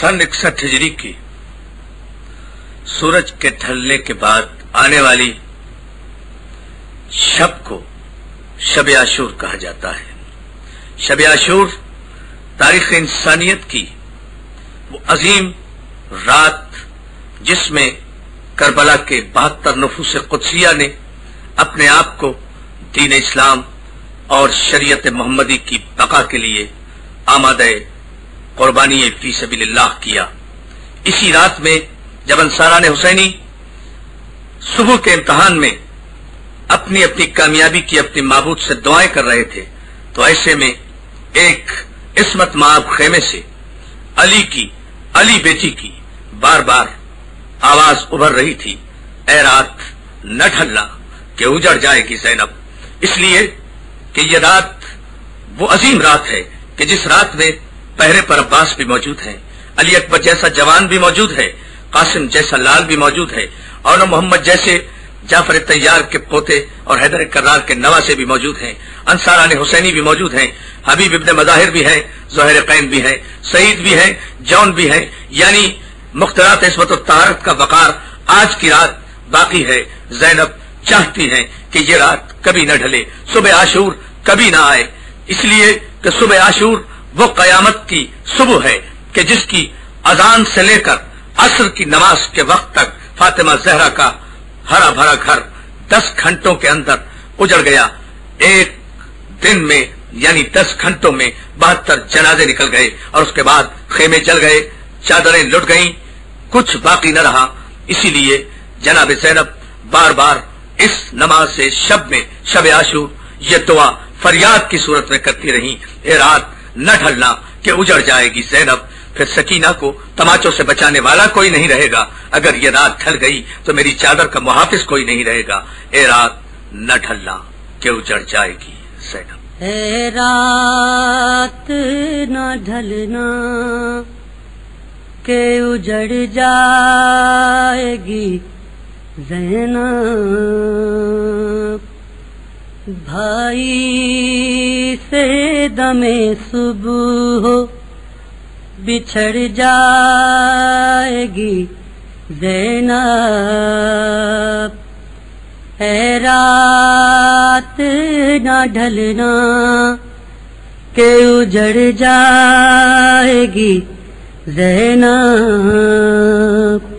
سن اکسٹھ ہجری کی۔ سورج کے ڈھلنے کے بعد آنے والی شب کو شب عاشور کہا جاتا ہے۔ شب عاشور تاریخ انسانیت کی وہ عظیم رات جس میں کربلا کے بہتر نفوس قدسیہ نے اپنے آپ کو دین اسلام اور شریعت محمدی کی بقا کے لیے آمادہ قربانی فی سبیل اللہ کیا۔ اسی رات میں جب انصاران حسینی صبح کے امتحان میں اپنی اپنی کامیابی کی اپنی معبود سے دعائیں کر رہے تھے، تو ایسے میں ایک عصمت معاب خیمے سے علی کی، علی بیٹی کی بار بار آواز ابھر رہی تھی۔ اے رات نہ ڈھلنا کہ اجڑ جائے گی زینب۔ اس لیے کہ یہ رات وہ عظیم رات ہے کہ جس رات میں پہرے پر عباس بھی موجود ہیں علی اکبر جیسا جوان بھی موجود ہے، قاسم جیسا لال بھی موجود ہے، اور محمد جیسے جعفر تیار کے پوتے اور حیدر کرار کے نواسے بھی موجود ہیں انصاران حسینی بھی موجود ہیں، حبیب ابن مظاہر بھی ہیں ظہر قین بھی ہیں، سعید بھی ہیں، جون بھی ہیں یعنی مختلف عصمت و تہارت کا بقار آج کی رات باقی ہے۔ زینب چاہتی ہیں کہ یہ رات کبھی نہ ڈھلے، صبح عاشور کبھی نہ آئے، اس لیے کہ صبح عاشور وہ قیامت کی صبح ہے کہ جس کی اذان سے لے کر عصر کی نماز کے وقت تک فاطمہ زہرا کا ہرا بھرا گھر دس گھنٹوں کے اندر اجڑ گیا۔ ایک دن میں یعنی دس گھنٹوں میں بہتر جنازے نکل گئے اور اس کے بعد خیمے چل گئے، چادریں لٹ گئیں، کچھ باقی نہ رہا۔ اسی لیے جناب زینب بار بار اس نماز سے شب میں شب آشور یہ دعا فریاد کی صورت میں کرتی رہی۔ اے رات نہ ڈھلنا کہ اجڑ جائے گی زینب۔ پھر سکینہ کو تماچوں سے بچانے والا کوئی نہیں رہے گا۔ اگر یہ رات ڈھل گئی تو میری چادر کا محافظ کوئی نہیں رہے گا۔ اے رات نہ ڈھلنا کہ اجڑ جائے گی زینب۔ اے رات نہ ڈھلنا کہ اجڑ جائے گی زینب۔ بھائی سے دمے صبح ہو بچھڑ جائے گی زینب۔ اے رات نہ ڈھلنا کہ اجڑ جائے گی زینب۔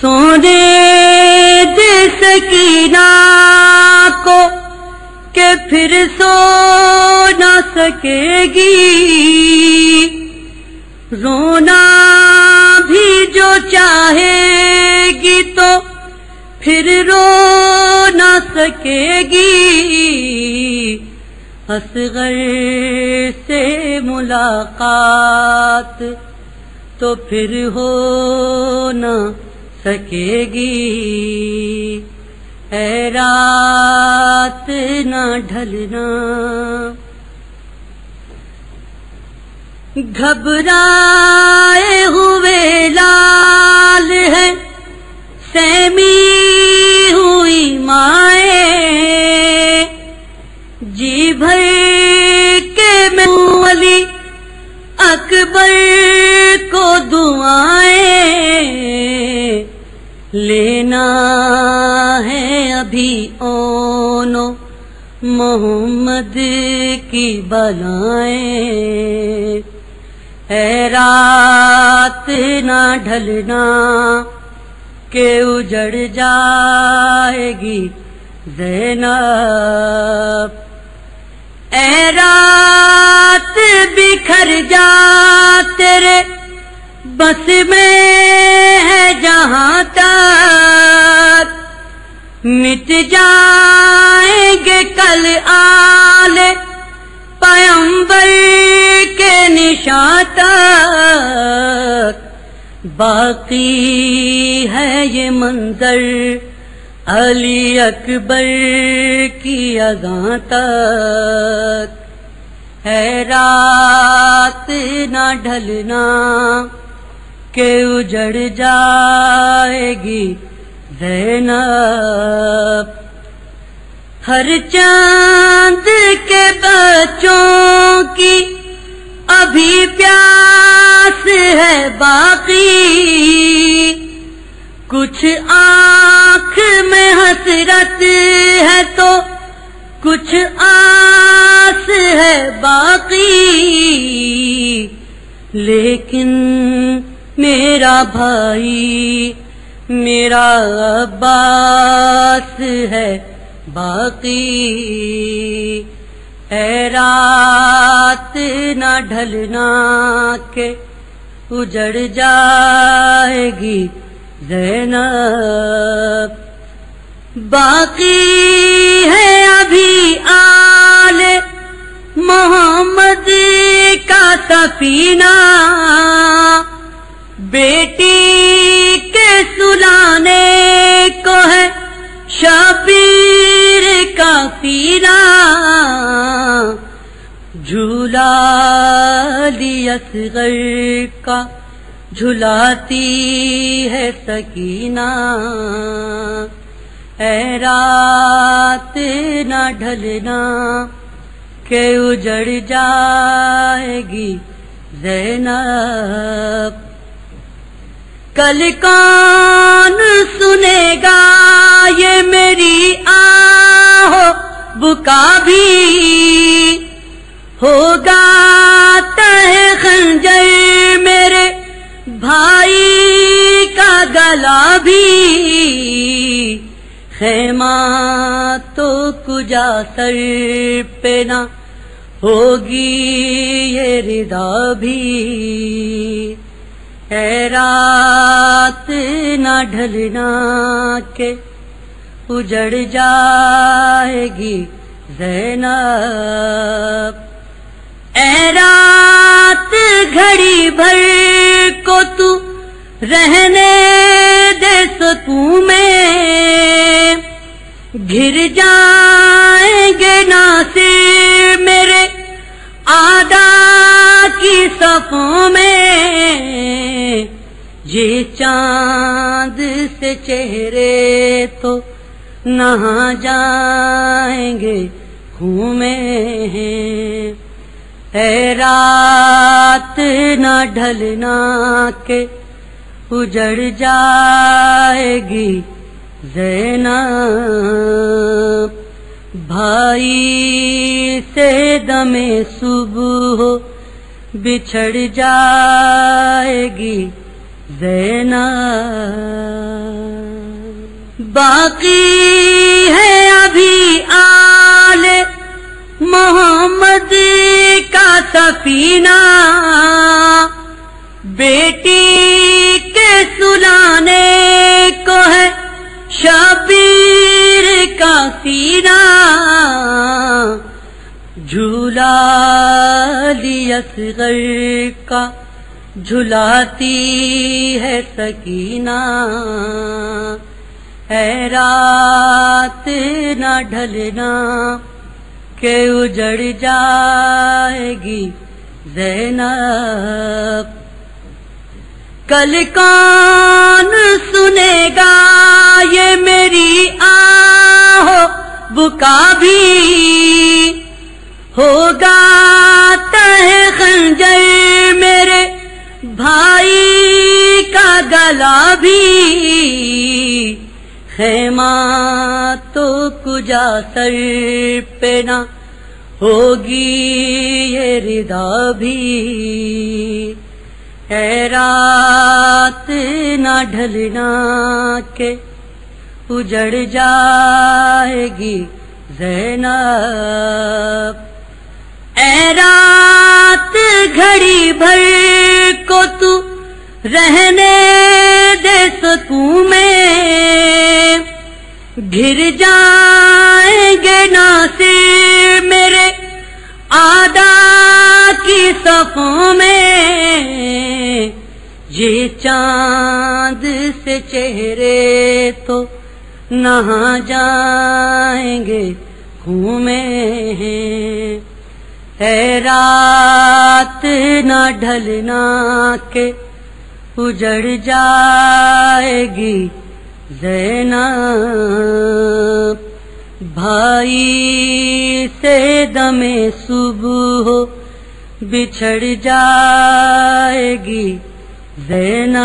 سونے دے سکینہ کو کہ پھر سو نہ سکے گی۔ رونا بھی جو چاہے گی تو پھر رو نہ سکے گی۔ اصغر سے ملاقات تو پھر ہو نہ سکے گی۔ اے رات نہ ڈھلنا۔ گھبرائے ہوئے لال ہے، سیمی ہوئی مائیں جی بھر کے میں علی اکبر۔ محمد کی بلائیں۔ اے رات نہ ڈھلنا کہ اجڑ جائے گی زینب۔ اے رات بکھر جا تیرے بس میں ہے جہاں تک۔ مٹ جائیں تک باقی ہے یہ منظر علی اکبر کی اگاں تک۔ ہے رات نہ ڈھلنا کہ اجڑ جائے گی زینب۔ ہر چاند کے بچوں کی ابھی پیاس ہے باقی۔ کچھ آنکھ میں حسرت ہے تو کچھ آس ہے باقی۔ لیکن میرا بھائی، میرا عباس ہے باقی۔ ایرا رات نہ ڈھلنا کے اجڑ جائے گی زینب۔ باقی ہے ابھی آل محمد کا سفینہ۔ بیٹی جھولا اصغر کا، جھلاتی ہے سکینہ۔ اے رات نہ ڈھلنا کہ اجڑ جائے گی زینب۔ کل کون سنے گا یہ میری آہو، بکا بھی ہوگا تہ خنجر میرے بھائی کا گلا بھی۔ خیمہ تو کجا سر پہ نہ ہوگی یہ ردا بھی۔ اے رات نہ ڈھلنا کے اجڑ جائے گی زینب۔ گھڑی بھر کو تو رہنے دے سکوں میں۔ گر جائیں گے ناصر میرے آدھا کی صفوں میں۔ یہ چاند سے چہرے تو نہا جائیں گے ہیں اے رات نہ ڈھلنا کے اجڑ جائے گی زینب۔ بھائی سے دمے صبح بچھڑ جائے گی زینا باقی ہے ابھی کا سفینہ بیٹی کے سلانے کو ہے شبیر کا سینہ جھولا اصغر کا، جھلاتی ہے سکینہ۔ ہے رات نہ ڈھلنا۔ کہ اجڑ جائے گی زینب۔ کل کون سنے گا یہ میری آہو بکا بھی ہوگا تہ خنجر میرے بھائی کا گلا بھی۔ خیمہ تو کجا سر پہ نہ ہوگی یہ ردا بھی۔ اے رات نہ ڈھلنا کے اجڑ جائے گی زینب۔ اے رات گھڑی بھر کو تو رہنے دے سکوں میں۔ گر جائیں گے ناصر میرے آدھا کی صفوں میں۔ یہ چاند سے چہرے تو نہا جائیں گے ہیں۔ رات نہ ڈھلنا کے اجڑ جائے گی۔ زینا بھائی سے دم صبح بچھڑ جائے گی زینب